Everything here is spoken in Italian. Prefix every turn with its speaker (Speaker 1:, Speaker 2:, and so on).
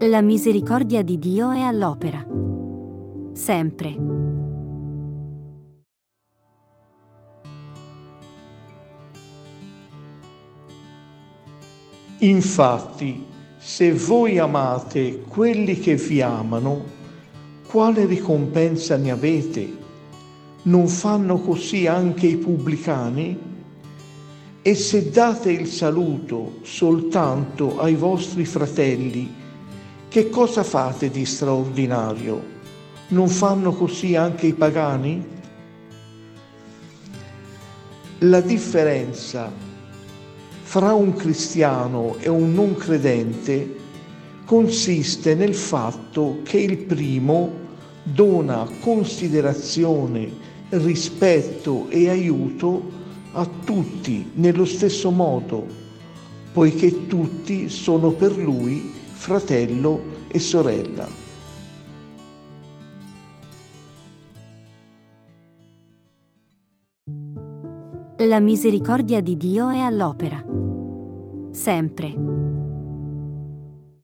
Speaker 1: La misericordia di Dio è all'opera. Sempre.
Speaker 2: Infatti, se voi amate quelli che vi amano, quale ricompensa ne avete? Non fanno così anche i pubblicani? E se date il saluto soltanto ai vostri fratelli, che cosa fate di straordinario? Non fanno così anche i pagani? La differenza fra un cristiano e un non credente consiste nel fatto che il primo dona considerazione, rispetto e aiuto a tutti nello stesso modo, poiché tutti sono per lui fratello e sorella.
Speaker 1: La misericordia di Dio è all'opera. Sempre.